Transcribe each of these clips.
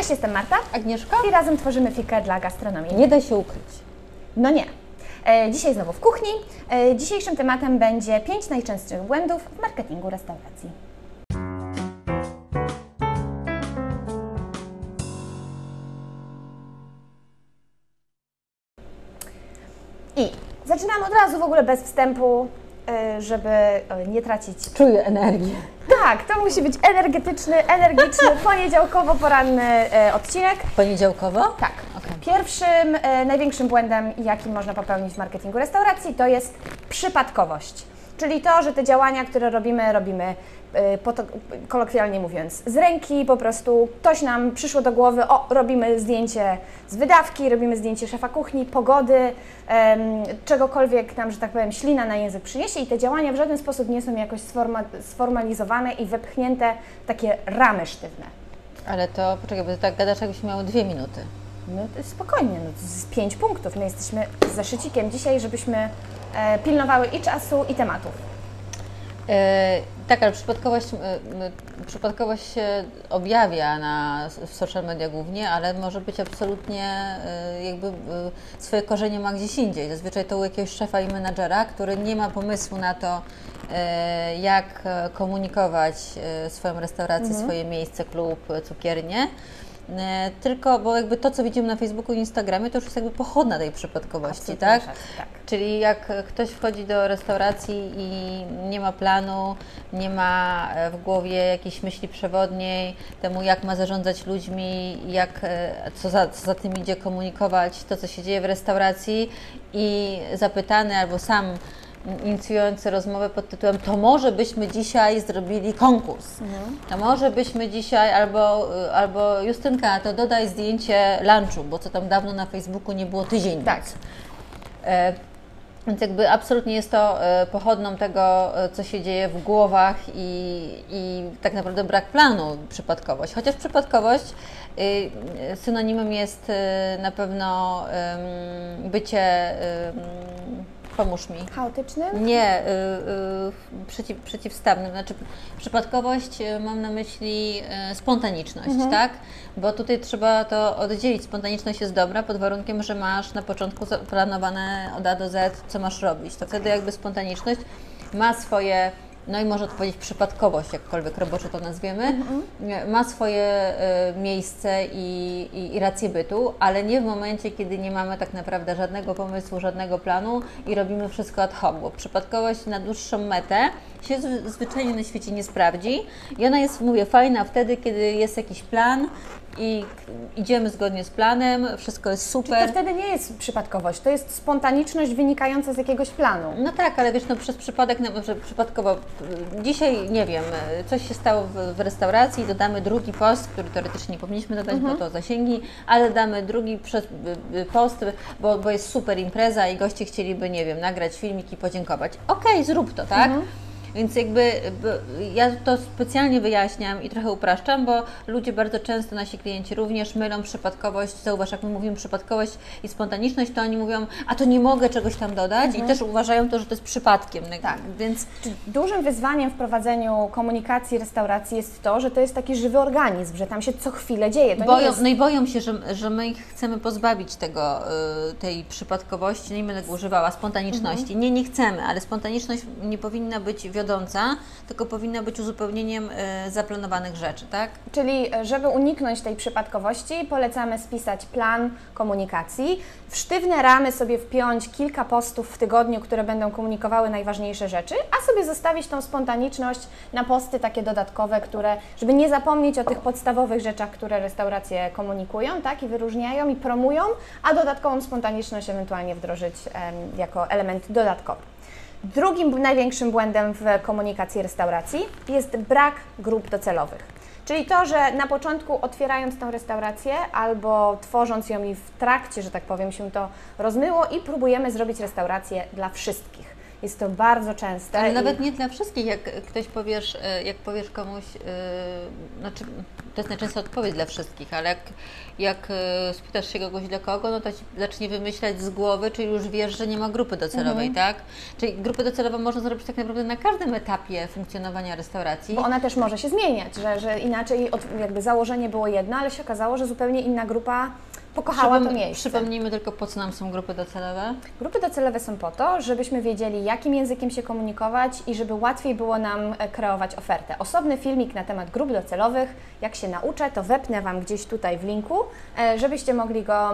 Cześć, jestem Marta Agnieszka? i razem tworzymy fikę dla gastronomii. Nie da się ukryć. No nie. E, dzisiaj znowu w kuchni. E, dzisiejszym tematem będzie pięć najczęstszych błędów w marketingu restauracji. I zaczynamy od razu w ogóle bez wstępu, żeby e, nie tracić Czuję energię. Tak, to musi być energetyczny, energiczny, poniedziałkowo-poranny e, odcinek. Poniedziałkowo? Tak. Okej. Pierwszym, e, największym błędem, jaki można popełnić w marketingu restauracji, to jest przypadkowość. Czyli to, że te działania, które robimy, robimy e, to, kolokwialnie mówiąc, z ręki, po prostu ktoś nam przyszło do głowy, o, robimy zdjęcie z wydawki, robimy zdjęcie szefa kuchni, pogody, em, czegokolwiek nam, że tak powiem, ślina na język przyniesie i te działania w żaden sposób nie są jakoś sforma, sformalizowane i wepchnięte w takie ramy sztywne. Ale to, poczekaj, bo ty tak gadasz, jakbyśmy miały dwie minuty. No spokojnie, no to jest pięć punktów. My jesteśmy z zeszycikiem dzisiaj, żebyśmy e, pilnowały i czasu, i tematów. E, tak, ale przypadkowość, e, m, przypadkowość się objawia na, w social media głównie, ale może być absolutnie e, jakby swoje korzenie ma gdzieś indziej. Zazwyczaj to u jakiegoś szefa i menadżera, który nie ma pomysłu na to, jak komunikować swoją restaurację, swoje miejsce, klub, cukiernię. E, Tylko, bo jakby to, co widzimy na Facebooku i Instagramie, to już jest jakby pochodna tej przypadkowości, tak? tak, tak. Czyli jak ktoś wchodzi do restauracji i nie ma planu, nie ma e, w głowie jakiejś myśli przewodniej temu, jak ma zarządzać ludźmi, jak, e, co, za, co za tym idzie komunikować, to co się dzieje w restauracji i zapytany albo sam inicjujący rozmowę pod tytułem to może byśmy dzisiaj zrobili konkurs, to może byśmy dzisiaj albo, y, albo Justynka, to dodaj zdjęcie lunchu, bo co tam dawno na Facebooku nie było tydzień Tak. nic. E, Więc jakby absolutnie jest to e, pochodną tego, e, co się dzieje w głowach i, i tak naprawdę brak planu, przypadkowość. Chociaż przypadkowość y, synonimem jest y, na pewno bycie, pomóż mi, Chaotycznym? nie, y, y, przeciw, przeciwstawnym. Znaczy, przypadkowość y, mam na myśli y, spontaniczność, tak? Bo tutaj trzeba to oddzielić. Spontaniczność jest dobra pod warunkiem, że masz na początku zaplanowane od A do Z, co masz robić. To wtedy jakby spontaniczność ma swoje. No i można to powiedzieć przypadkowość, jakkolwiek roboczo to nazwiemy, ma swoje y, miejsce i, i, i rację bytu, ale nie w momencie, kiedy nie mamy tak naprawdę żadnego pomysłu, żadnego planu i robimy wszystko ad hoc, bo przypadkowość na dłuższą metę się zwy- zwyczajnie na świecie nie sprawdzi. I ona jest, mówię, fajna wtedy, kiedy jest jakiś plan i idziemy zgodnie z planem, wszystko jest To super. wtedy nie jest przypadkowość, to jest spontaniczność wynikająca z jakiegoś planu. No tak, ale wiesz, no przez przypadek, no, że przypadkowo y, dzisiaj, nie wiem, y, coś się stało w, w restauracji, dodamy drugi post, który teoretycznie nie powinniśmy dodać, bo to zasięgi, ale damy drugi przez, y, post, bo, bo jest super impreza i goście chcieliby, nie wiem, nagrać filmik i podziękować. Okej, zrób to, tak? Więc jakby ja to specjalnie wyjaśniam i trochę upraszczam, bo ludzie bardzo często, nasi klienci również mylą przypadkowość, zauważ, jak my mówimy przypadkowość i spontaniczność, to oni mówią, a to nie mogę czegoś tam dodać i też uważają to, że to jest przypadkiem. Tak. Więc Dużym wyzwaniem w prowadzeniu komunikacji restauracji jest to, że to jest taki żywy organizm, że tam się co chwilę dzieje. To boją, jest... no i boją się, że, że my ich chcemy pozbawić tego, y, tej przypadkowości, nie będę używała spontaniczności. Nie, nie chcemy, ale spontaniczność nie powinna być wiodąca, tylko powinna być uzupełnieniem y, zaplanowanych rzeczy, tak? Czyli e, żeby uniknąć tej przypadkowości, polecamy spisać plan komunikacji, w sztywne ramy sobie wpiąć kilka postów w tygodniu, które będą komunikowały najważniejsze rzeczy, a sobie zostawić tą spontaniczność na posty takie dodatkowe, które, żeby nie zapomnieć o tych podstawowych rzeczach, które restauracje komunikują, tak, i wyróżniają i promują, a dodatkową spontaniczność ewentualnie wdrożyć em, jako element dodatkowy. Drugim największym błędem w komunikacji restauracji jest brak grup docelowych. Czyli to, że na początku otwierając tą restaurację albo tworząc ją i w trakcie, że tak powiem, się to rozmyło i próbujemy zrobić restaurację dla wszystkich. Jest to bardzo częste. Ale i- nawet nie dla wszystkich, jak ktoś powiesz, e, jak powiesz komuś, e, znaczy to jest najczęstsza odpowiedź dla wszystkich, ale jak, jak e, spytasz się kogoś dla kogo, no to ci zacznie wymyślać z głowy, czyli już wiesz, że nie ma grupy docelowej, Mhm. tak? Czyli grupę docelową można zrobić tak naprawdę na każdym etapie funkcjonowania restauracji. Bo ona też może się zmieniać, że, że inaczej od, jakby założenie było jedno, ale się okazało, że zupełnie inna grupa pokochała to Przypom- miejsce. Przypomnijmy tylko, po co nam są grupy docelowe. Grupy docelowe są po to, żebyśmy wiedzieli, jakim językiem się komunikować i żeby łatwiej było nam e, kreować ofertę. Osobny filmik na temat grup docelowych, jak się nauczę, to wepnę Wam gdzieś tutaj w linku, e, żebyście mogli go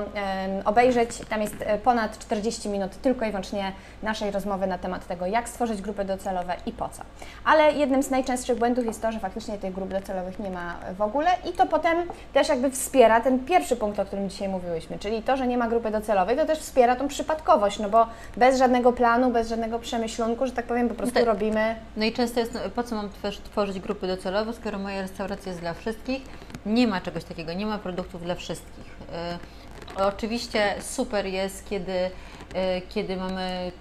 obejrzeć. Tam jest e, ponad 40 minut tylko i wyłącznie naszej rozmowy na temat tego, jak stworzyć grupy docelowe i po co. Ale jednym z najczęstszych błędów jest to, że faktycznie tych grup docelowych nie ma w ogóle i to potem też jakby wspiera ten pierwszy punkt, o którym dzisiaj mówiłyśmy, czyli to, że nie ma grupy docelowej, to też wspiera tą przypadkowość, no bo bez żadnego planu, bez żadnego przemyślunku, że tak powiem, po prostu tak. robimy No i często jest, no, po co mam tworzyć, grupy docelowe, skoro moja restauracja jest dla wszystkich? Nie ma czegoś takiego, nie ma produktów dla wszystkich. Y, oczywiście super jest, kiedy, y, kiedy mamy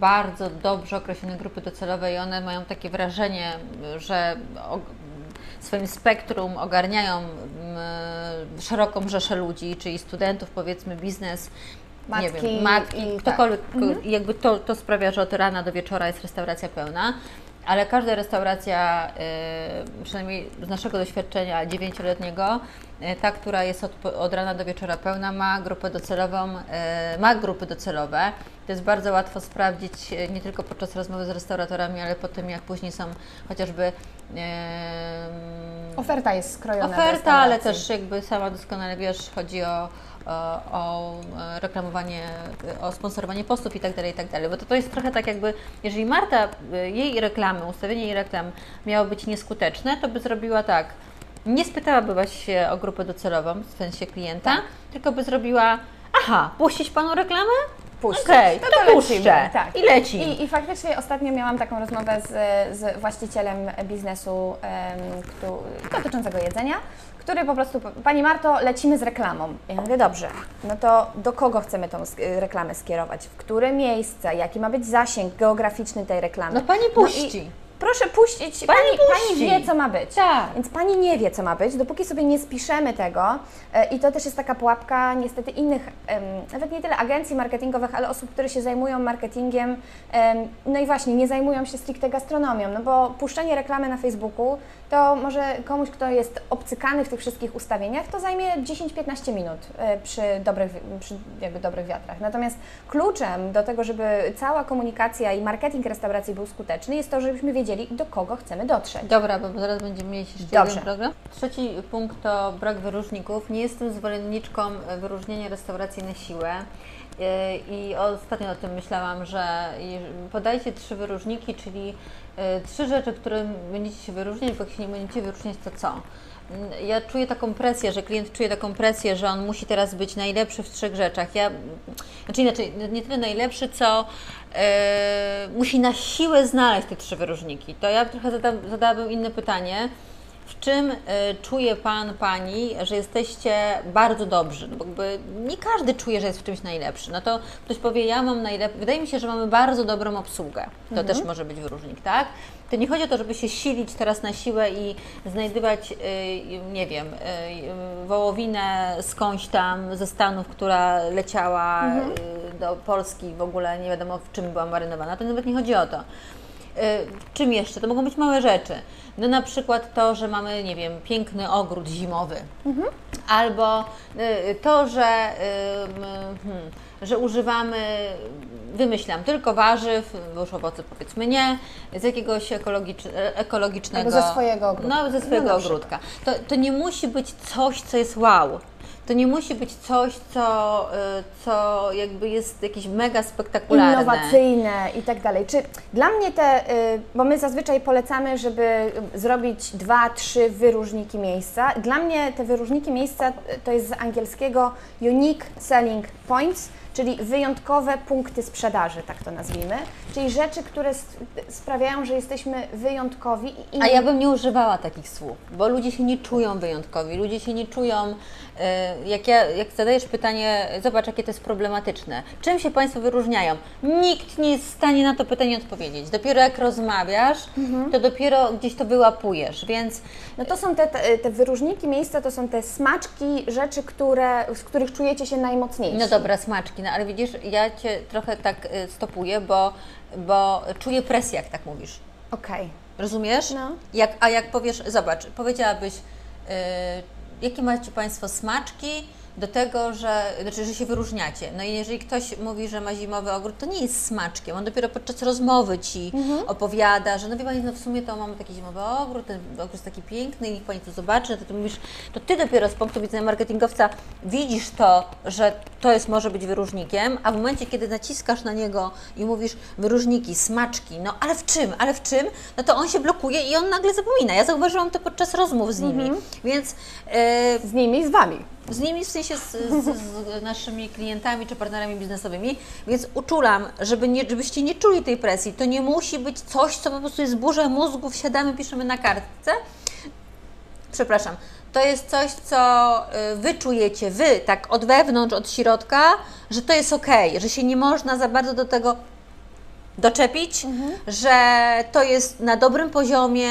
bardzo dobrze określone grupy docelowe i one mają takie wrażenie, że swoim spektrum ogarniają mm, szeroką rzeszę ludzi, czyli studentów, powiedzmy biznes, nie Matki wiem, matki, tak. ktokolwiek, jakby to, to sprawia, że od rana do wieczora jest restauracja pełna, ale każda restauracja, y, przynajmniej z naszego doświadczenia dziewięcioletniego, y, ta, która jest od, od rana do wieczora pełna, ma grupę docelową, y, ma grupy docelowe. To jest bardzo łatwo sprawdzić nie tylko podczas rozmowy z restauratorami, ale po tym, jak później są chociażby Oferta jest skrojona. oferta, ale też jakby sama doskonale wiesz, chodzi o, o, o reklamowanie, o sponsorowanie postów i tak dalej, i tak dalej. Bo to, to jest trochę tak jakby, jeżeli Marta, y, jej reklamy, ustawienie jej reklam miało być nieskuteczne, to by zrobiła tak, nie spytałaby Was się o grupę docelową, w sensie klienta, Tak. tylko by zrobiła, aha, puścić Panu reklamę? Puścić. Okej, No to, to puszczę. tak. I leci. I, I faktycznie ostatnio miałam taką rozmowę z, z właścicielem biznesu em, któ- dotyczącego jedzenia, który po prostu, Pani Marto, lecimy z reklamą. Ja mówię, dobrze, no to do kogo chcemy tą reklamę skierować? W które miejsce? Jaki ma być zasięg geograficzny tej reklamy? No Pani i puści. Proszę puścić, Pani pani, puści. pani wie, co ma być. Tak. Więc pani nie wie, co ma być, dopóki sobie nie spiszemy tego. E, I to też jest taka pułapka niestety innych, nawet nie tyle agencji marketingowych, ale osób, które się zajmują marketingiem. em, No i właśnie, nie zajmują się stricte gastronomią, no bo puszczenie reklamy na Facebooku to może komuś, kto jest obcykany w tych wszystkich ustawieniach, to zajmie 10-15 minut e, przy dobrych, przy jakby dobrych wiatrach. Natomiast kluczem do tego, żeby cała komunikacja i marketing restauracji był skuteczny, jest to, żebyśmy wiedzieli, do kogo chcemy dotrzeć. Dobra, bo zaraz będziemy mieć jeszcze Dobrze. jeden program. Trzeci punkt to brak wyróżników. Nie jestem zwolenniczką wyróżnienia restauracji na siłę. Yy, I ostatnio o tym myślałam, że podajcie trzy wyróżniki, czyli yy, trzy rzeczy, które będziecie się wyróżniać, bo jak się nie będziecie wyróżniać, to co? Mm, Ja czuję taką presję, że klient czuje taką presję, że on musi teraz być najlepszy w trzech rzeczach. Ja, znaczy inaczej, nie tyle najlepszy, co e, musi na siłę znaleźć te trzy wyróżniki. To ja trochę zada, zadałabym inne pytanie. Czym e, czuje Pan, Pani, że jesteście bardzo dobrzy? No bo nie każdy czuje, że jest w czymś najlepszy. No to ktoś powie, ja mam najlepszy. Wydaje mi się, że mamy bardzo dobrą obsługę. To też może być wyróżnik, tak? To nie chodzi o to, żeby się silić teraz na siłę i znajdywać, y, nie wiem, y, wołowinę skądś tam ze Stanów, która leciała y, do Polski w ogóle nie wiadomo w czym była marynowana. To nawet nie chodzi o to. Y, Czym jeszcze? To mogą być małe rzeczy. No na przykład to, że mamy, nie wiem, piękny ogród zimowy. Albo y, to, że, hmm, że używamy, wymyślam, tylko warzyw, bo już owoce powiedzmy nie, z jakiegoś ekologicz, ekologicznego... Albo ze swojego ogródka. No, ze swojego No ogródka. To, to nie musi być coś, co jest wow. To nie musi być coś, co, y, co jakby jest jakieś mega spektakularne. innowacyjne i tak dalej. Czy dla mnie te, y, bo my zazwyczaj polecamy, żeby zrobić dwa, trzy wyróżniki miejsca. Dla mnie te wyróżniki miejsca y, to jest z angielskiego Unique Selling Points, czyli wyjątkowe punkty sprzedaży, tak to nazwijmy, czyli rzeczy, które sprawiają, że jesteśmy wyjątkowi i A ja bym nie używała takich słów, bo ludzie się nie czują wyjątkowi, ludzie się nie czują, jak, ja, jak zadajesz pytanie, zobacz jakie to jest problematyczne, czym się Państwo wyróżniają? Nikt nie jest w stanie na to pytanie odpowiedzieć. Dopiero jak rozmawiasz, to dopiero gdzieś to wyłapujesz, więc No to są te, te, wyróżniki miejsca, to są te smaczki, rzeczy, które, z których czujecie się najmocniejsi. No dobra, smaczki, no ale widzisz, ja Cię trochę tak y, stopuję, bo, bo czuję presję, jak tak mówisz. Okej. Rozumiesz? No. Jak, a jak powiesz, zobacz, powiedziałabyś, y, jakie macie Państwo smaczki do tego, że, znaczy, że się wyróżniacie. No i jeżeli ktoś mówi, że ma zimowy ogród, to nie jest smaczkiem. On dopiero podczas rozmowy Ci opowiada, że no wie Pani, no w sumie to mamy taki zimowy ogród, ten ogród jest taki piękny i niech Pani to zobaczy, no to Ty mówisz, to Ty dopiero z punktu widzenia marketingowca widzisz to, że to jest, może być wyróżnikiem, a w momencie, kiedy naciskasz na niego i mówisz wyróżniki, smaczki, no ale w czym, ale w czym, no to on się blokuje i on nagle zapomina. Ja zauważyłam to podczas rozmów z nimi, więc e, Z nimi i z Wami. z nimi, w sensie z, z, z naszymi klientami czy partnerami biznesowymi, więc uczulam, żeby nie, żebyście nie czuli tej presji. To nie musi być coś, co po prostu jest burza mózgów, siadamy, piszemy na kartce. Przepraszam. To jest coś, co y, wy czujecie, wy, tak od wewnątrz, od środka, że to jest ok, że się nie można za bardzo do tego doczepić, że to jest na dobrym poziomie,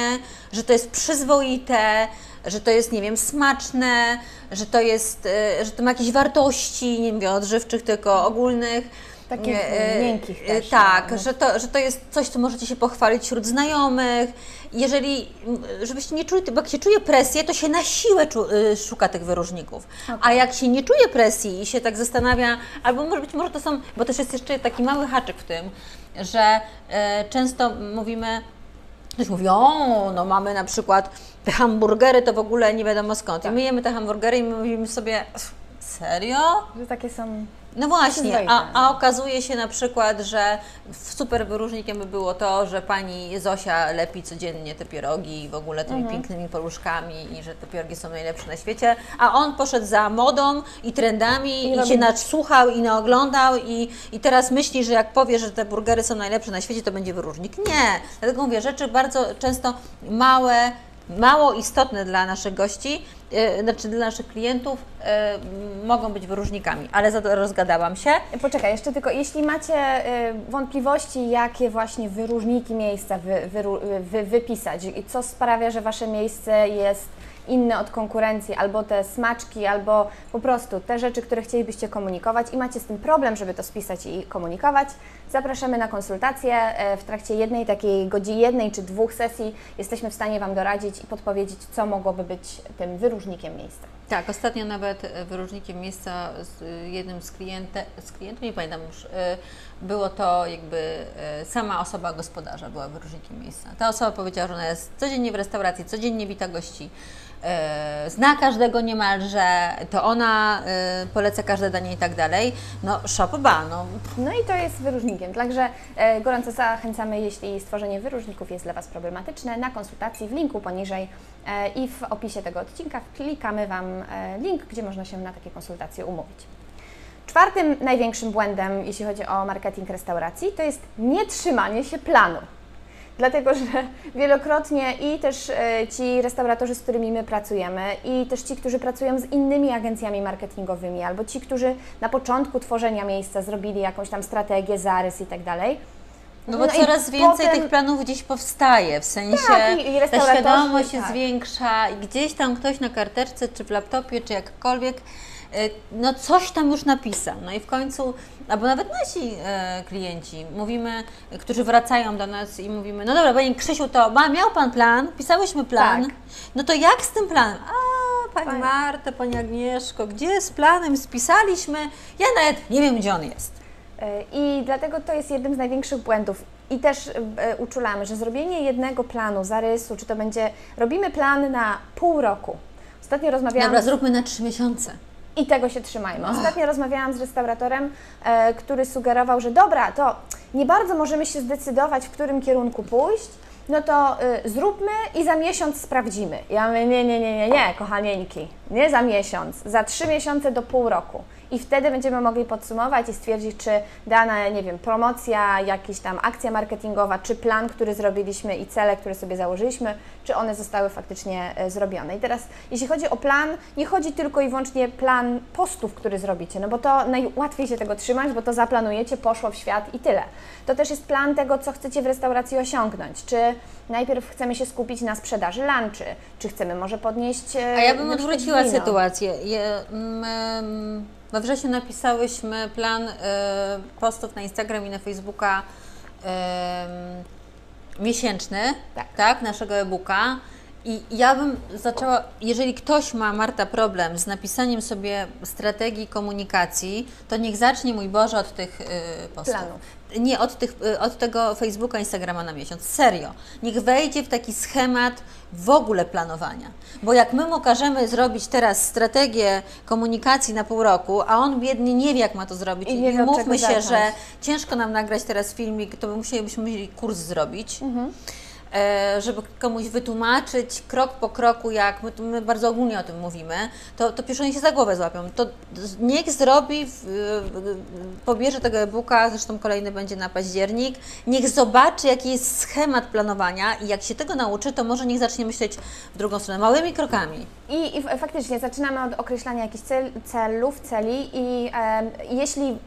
że to jest przyzwoite, że to jest, nie wiem, smaczne, że to jest, e, że to ma jakieś wartości, nie mówię odżywczych, tylko ogólnych. Takich E, e, miękkich też, Tak, no. że, to, że to jest coś, co możecie się pochwalić wśród znajomych. Jeżeli, m, żebyście nie czuli, bo jak się czuje presję, to się na siłę szuka tych wyróżników. A jak się nie czuje presji i się tak zastanawia, albo może być może to są, bo też jest jeszcze taki mały haczyk w tym, że często mówimy, Ktoś mówi, o, no mamy na przykład te hamburgery, to w ogóle nie wiadomo skąd. Tak. I my jemy te hamburgery i my mówimy sobie, serio? Że takie są... No właśnie, a, a okazuje się na przykład, że super wyróżnikiem by było to, że pani Zosia lepi codziennie te pierogi w ogóle tymi Mhm. pięknymi paluszkami i że te pierogi są najlepsze na świecie, a on poszedł za modą i trendami I i, się nasłuchał i naoglądał i, i teraz myśli, że jak powie, że te burgery są najlepsze na świecie, to będzie wyróżnik. Nie, dlatego mówię, rzeczy bardzo często małe, mało istotne dla naszych gości, e, znaczy dla naszych klientów, e, mogą być wyróżnikami, ale za to rozgadałam się. Poczekaj, jeszcze tylko, jeśli macie y, wątpliwości, jakie właśnie wyróżniki miejsca wy, wyru, wy, wypisać i co sprawia, że Wasze miejsce jest inne od konkurencji, albo te smaczki, albo po prostu te rzeczy, które chcielibyście komunikować i macie z tym problem, żeby to spisać i komunikować, zapraszamy na konsultację. E, W trakcie jednej takiej godziny, jednej czy dwóch sesji jesteśmy w stanie Wam doradzić i podpowiedzieć, co mogłoby być tym wyróżnikiem miejsca. Tak, ostatnio nawet e, wyróżnikiem miejsca z e, jednym z, kliente, z klientów, nie pamiętam już, było to jakby sama osoba gospodarza była wyróżnikiem miejsca. Ta osoba powiedziała, że ona jest codziennie w restauracji, codziennie wita gości, zna każdego niemalże, to ona poleca każde danie i tak dalej. No, szapoba, no. No i to jest wyróżnikiem. Także e, gorąco zachęcamy, jeśli stworzenie wyróżników jest dla Was problematyczne, na konsultacji w linku poniżej e, i w opisie tego odcinka klikamy Wam e, link, gdzie można się na takie konsultacje umówić. Czwartym największym błędem, jeśli chodzi o marketing restauracji, to jest nietrzymanie się planu. Dlatego, że wielokrotnie i też e, ci restauratorzy, z którymi my pracujemy, i też ci, którzy pracują z innymi agencjami marketingowymi, albo ci, którzy na początku tworzenia miejsca zrobili jakąś tam strategię, zarys i tak dalej. No bo i coraz więcej potem- tych planów gdzieś powstaje, w sensie Tak, ta świadomość się tak. zwiększa i gdzieś tam ktoś na karteczce, czy w laptopie, czy jakkolwiek, no coś tam już napisał. No i w końcu, albo nawet nasi e, klienci, mówimy, którzy wracają do nas i mówimy, no dobra, Panie Krzysiu, to ma, miał Pan plan, pisałyśmy plan, Tak. no to jak z tym planem? A, Pani Pani- Marta, Pani Agnieszko, gdzie z planem spisaliśmy? Ja nawet nie wiem, gdzie on jest. E, I dlatego to jest jednym z największych błędów. I też uczulamy, że zrobienie jednego planu, zarysu, czy to będzie, robimy plan na pół roku. Ostatnio rozmawiałam Dobra, zróbmy na trzy miesiące. I tego się trzymajmy. Ostatnio rozmawiałam z restauratorem, e, który sugerował, że dobra, to nie bardzo możemy się zdecydować, w którym kierunku pójść, no to e, zróbmy i za miesiąc sprawdzimy. Ja mówię, nie, nie, nie, nie, nie, kochanieńki. nie za miesiąc, za trzy miesiące do pół roku. I wtedy będziemy mogli podsumować i stwierdzić, czy dana, nie wiem, promocja, jakaś tam akcja marketingowa, czy plan, który zrobiliśmy i cele, które sobie założyliśmy, czy one zostały faktycznie e, zrobione. I teraz, jeśli chodzi o plan, nie chodzi tylko i wyłącznie plan postów, który zrobicie, no bo to najłatwiej się tego trzymać, bo to zaplanujecie, poszło w świat i tyle. To też jest plan tego, co chcecie w restauracji osiągnąć. Czy najpierw chcemy się skupić na sprzedaży lunchy, czy chcemy może podnieść. e, A ja bym odwróciła wino. sytuację. Je, mm, we wrześniu napisałyśmy plan e, postów na Instagram i na Facebooka miesięczny, Tak. tak, naszego e-booka. I ja bym zaczęła, jeżeli ktoś ma, Marta, problem z napisaniem sobie strategii komunikacji, to niech zacznie, mój Boże, od tych y, postów. Planów. Nie, od, tych, y, od tego Facebooka, Instagrama na miesiąc. Serio. Niech wejdzie w taki schemat w ogóle planowania. Bo jak my mu każemy zrobić teraz strategię komunikacji na pół roku, a on biedny nie wie, jak ma to zrobić, I nie mówmy się, zacząć. że ciężko nam nagrać teraz filmik, to by musielibyśmy musieli kurs zrobić. Mhm. E, żeby komuś wytłumaczyć krok po kroku, jak my, my bardzo ogólnie o tym mówimy, to, to pierwsze oni się za głowę złapią. To niech zrobi, pobierze tego e-booka, zresztą kolejny będzie na październik, niech zobaczy, jaki jest schemat planowania i jak się tego nauczy, to może niech zacznie myśleć w drugą stronę, małymi krokami. I, I faktycznie zaczynamy od określania jakichś cel, celów, celi i em, jeśli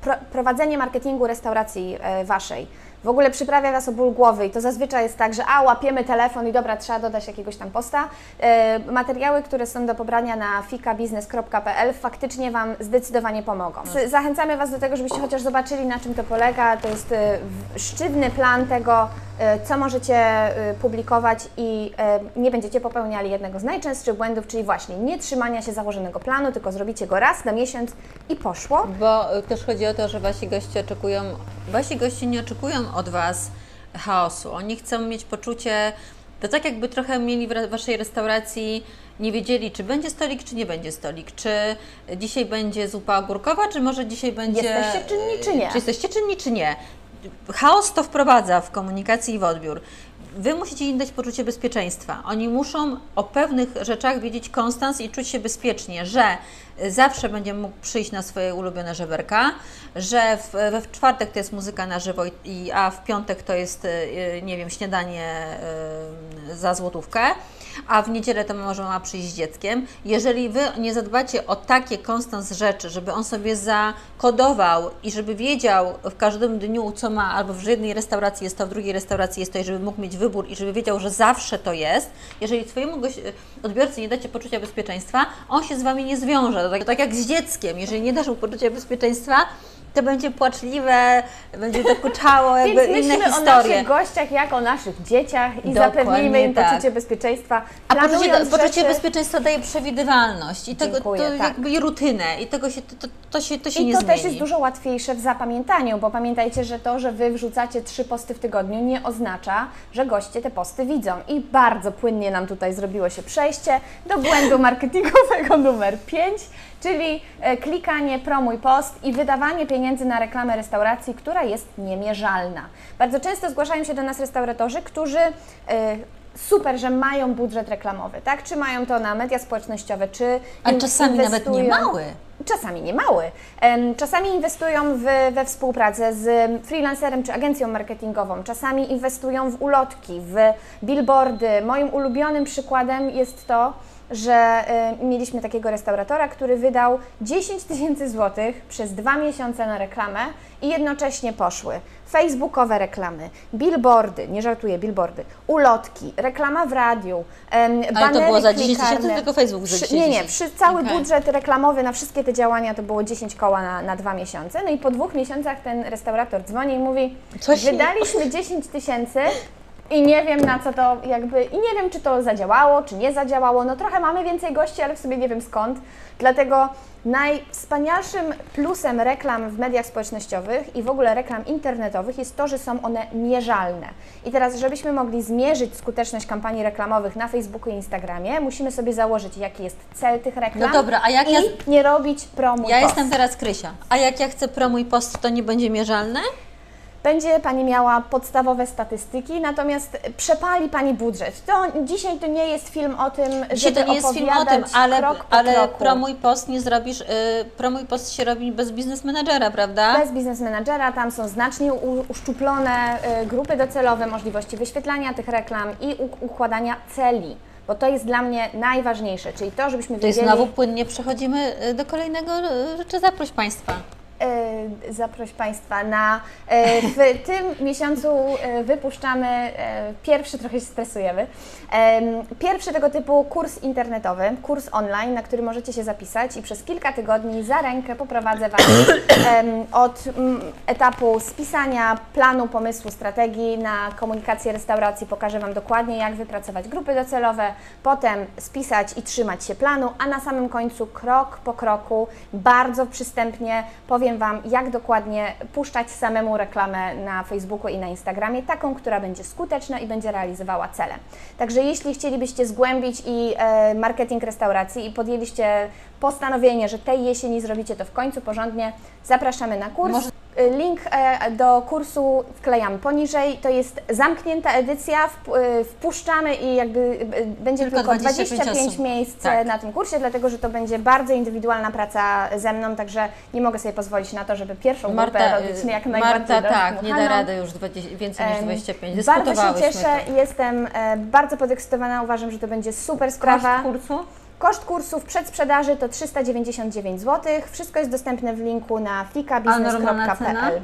pro, prowadzenie marketingu restauracji e, Waszej w ogóle przyprawia Was o ból głowy i to zazwyczaj jest tak, że a, łapiemy telefon i dobra, trzeba dodać jakiegoś tam posta. E, materiały, które są do pobrania na fikabiznes.pl faktycznie Wam zdecydowanie pomogą. Zachęcamy Was do tego, żebyście chociaż zobaczyli, na czym to polega. To jest e, w- sztywny plan tego, e, co możecie e, publikować i e, nie będziecie popełniali jednego z najczęstszych błędów, czyli właśnie nie trzymania się założonego planu, tylko zrobicie go raz na miesiąc i poszło. Bo też chodzi o to, że wasi goście oczekują, wasi goście nie oczekują od was chaosu. Oni chcą mieć poczucie, to tak jakby trochę mieli w waszej restauracji, nie wiedzieli, czy będzie stolik, czy nie będzie stolik, czy dzisiaj będzie zupa ogórkowa, czy może dzisiaj będzie... Jesteście czynni, czy nie? Czy jesteście czynni, czy nie. Chaos to wprowadza w komunikacji i w odbiór. Wy musicie im dać poczucie bezpieczeństwa. Oni muszą o pewnych rzeczach wiedzieć konstans i czuć się bezpiecznie, że zawsze będzie mógł przyjść na swoje ulubione żeberka, że w, we w czwartek to jest muzyka na żywo, i- a w piątek to jest, y, nie wiem, śniadanie y, za złotówkę, a w niedzielę to może ma przyjść z dzieckiem. Jeżeli Wy nie zadbacie o takie konstans rzeczy, żeby on sobie zakodował i żeby wiedział w każdym dniu, co ma, albo w jednej restauracji jest to, w drugiej restauracji jest to, i żeby mógł mieć wybór i żeby wiedział, że zawsze to jest, jeżeli Twojemu odbiorcy nie dacie poczucia bezpieczeństwa, on się z Wami nie zwiąże. Tak, tak jak z dzieckiem, jeżeli nie dasz mu poczucia bezpieczeństwa, to będzie płaczliwe, będzie dokuczało, jakby Więc inne myślmy o historie. naszych gościach jak o naszych dzieciach i Dokładnie zapewnijmy im tak. poczucie bezpieczeństwa. A poczucie, planując poczucie rzeczy- bezpieczeństwa daje przewidywalność i tego, Dziękuję, to tak. jakby i rutynę i tego się, to, to, to się, to się I nie to zmieni. też jest dużo łatwiejsze w zapamiętaniu, bo pamiętajcie, że to, że Wy wrzucacie trzy posty w tygodniu nie oznacza, że goście te posty widzą. I bardzo płynnie nam tutaj zrobiło się przejście do błędu marketingowego numer 5, czyli e, klikanie promuj post i wydawanie pieniędzy na reklamę restauracji, która jest niemierzalna. Bardzo często zgłaszają się do nas restauratorzy, którzy e, super, że mają budżet reklamowy, tak? Czy mają to na media społecznościowe, czy A czasami nawet nie mały. Czasami nie mały. Czasami inwestują w, we współpracę z freelancerem czy agencją marketingową, czasami inwestują w ulotki, w billboardy. Moim ulubionym przykładem jest to, że mieliśmy takiego restauratora, który wydał 10 tysięcy złotych przez dwa miesiące na reklamę i jednocześnie poszły facebookowe reklamy, billboardy, nie żartuję, billboardy, ulotki, reklama w radiu, em, to banery było za 10 tysięcy, tylko Facebook za Przy- 10 Nie, nie, przy cały Okej. budżet reklamowy na wszystkie te działania to było 10 koła na, na dwa miesiące. No i po dwóch miesiącach ten restaurator dzwoni i mówi: Coś nie- Wydaliśmy 10 tysięcy i nie wiem na co to jakby, i nie wiem czy to zadziałało, czy nie zadziałało. No trochę mamy więcej gości, ale w sobie nie wiem skąd. Dlatego najwspanialszym plusem reklam w mediach społecznościowych i w ogóle reklam internetowych jest to, że są one mierzalne. I teraz, żebyśmy mogli zmierzyć skuteczność kampanii reklamowych na Facebooku i Instagramie, musimy sobie założyć, jaki jest cel tych reklam. No dobra, a jak i ja- nie robić promu. Ja jestem teraz Krysia. A jak ja chcę promuj post, to nie będzie mierzalne? Będzie Pani miała podstawowe statystyki, natomiast przepali Pani budżet. To dzisiaj to nie jest film o tym, Dzisiaj żeby to nie jest film o tym, ale, ale kroku. promuj post nie zrobisz, y, promuj post się robi bez biznes menadżera, prawda? Bez biznes menadżera tam są znacznie u- uszczuplone y, grupy docelowe, możliwości wyświetlania tych reklam i u- układania celi, bo to jest dla mnie najważniejsze, czyli to, żebyśmy To wiedzieli... znowu płynnie przechodzimy y, do kolejnego y, rzeczy. Zaproś Państwa. E, zaproś Państwa na. e, W tym miesiącu e, wypuszczamy pierwszy, trochę się stresujemy, em, pierwszy tego typu kurs internetowy, kurs online, na który możecie się zapisać i przez kilka tygodni za rękę poprowadzę Was od etapu spisania planu, pomysłu, strategii na komunikację restauracji. Pokażę Wam dokładnie, jak wypracować grupy docelowe, potem spisać i trzymać się planu, a na samym końcu krok po kroku, bardzo przystępnie powiem Wam, jak dokładnie puszczać samemu reklamę na Facebooku i na Instagramie, taką, która będzie skuteczna i będzie realizowała cele. Także jeśli chcielibyście zgłębić i e, marketing restauracji i podjęliście postanowienie, że tej jesieni zrobicie to w końcu porządnie, zapraszamy na kurs. Może- Link e, do kursu wklejamy poniżej. To jest zamknięta edycja, y, wpuszczamy i jakby y, będzie Tylko tylko, 25 25 osób. miejsc Tak. na tym kursie, dlatego że to będzie bardzo indywidualna praca ze mną, także nie mogę sobie pozwolić na to, żeby pierwszą Marta, grupę robić jak najbardziej Marta tak, nie da rady już 20, więcej niż Em, 25. Bardzo się cieszę, to. jestem e, bardzo podekscytowana, uważam, że to będzie super sprawa. Koszt kursu? Koszt kursów przed sprzedaży to 399 zł. Wszystko jest dostępne w linku na flikabiznes.pl.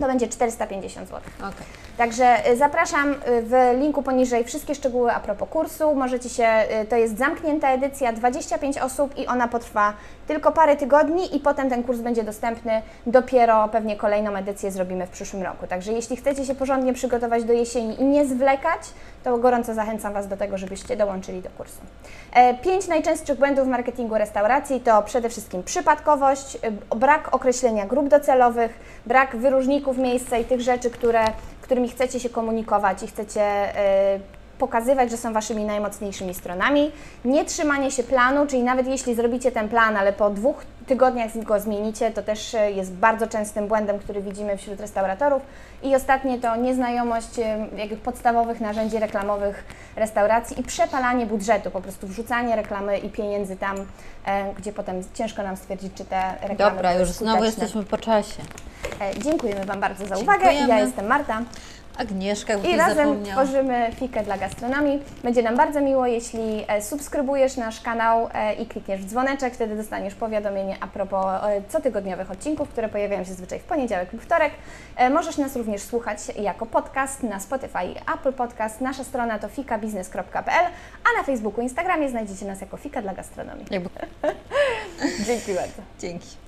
To będzie 450 zł. Okej. Także y, zapraszam y, w linku poniżej wszystkie szczegóły a propos kursu. Możecie się, y, to jest zamknięta edycja, 25 osób i ona potrwa tylko parę tygodni i potem ten kurs będzie dostępny. Dopiero pewnie kolejną edycję zrobimy w przyszłym roku. Także jeśli chcecie się porządnie przygotować do jesieni i nie zwlekać, to gorąco zachęcam Was do tego, żebyście dołączyli do kursu. E, Pięć najczęstszych błędów w marketingu restauracji to przede wszystkim przypadkowość, y, brak określenia grup docelowych, brak wyróżników miejsca i tych rzeczy, które, którymi chcecie się komunikować i chcecie e, pokazywać, że są Waszymi najmocniejszymi stronami. Nie trzymanie się planu, czyli nawet jeśli zrobicie ten plan, ale po dwóch tygodniach go zmienicie, to też e, jest bardzo częstym błędem, który widzimy wśród restauratorów. I ostatnie to nieznajomość e, jakby podstawowych narzędzi reklamowych restauracji i przepalanie budżetu, po prostu wrzucanie reklamy i pieniędzy tam, gdzie potem ciężko nam stwierdzić, czy te reklamy Dobra, już znowu skuteczne. jesteśmy po czasie. Dziękujemy Wam bardzo za uwagę. Dziękujemy. Ja jestem Marta. Agnieszka, I razem zapomniała. tworzymy fikę dla gastronomii. Będzie nam bardzo miło, jeśli e, subskrybujesz nasz kanał e, i klikniesz w dzwoneczek, wtedy dostaniesz powiadomienie a propos e, cotygodniowych odcinków, które pojawiają się zazwyczaj w poniedziałek lub wtorek. Możesz nas również słuchać jako podcast na Spotify i Apple Podcast. Nasza strona to fikabiznes.pl, a na Facebooku i Instagramie znajdziecie nas jako Fika dla gastronomii. Dzięki bardzo. Dzięki.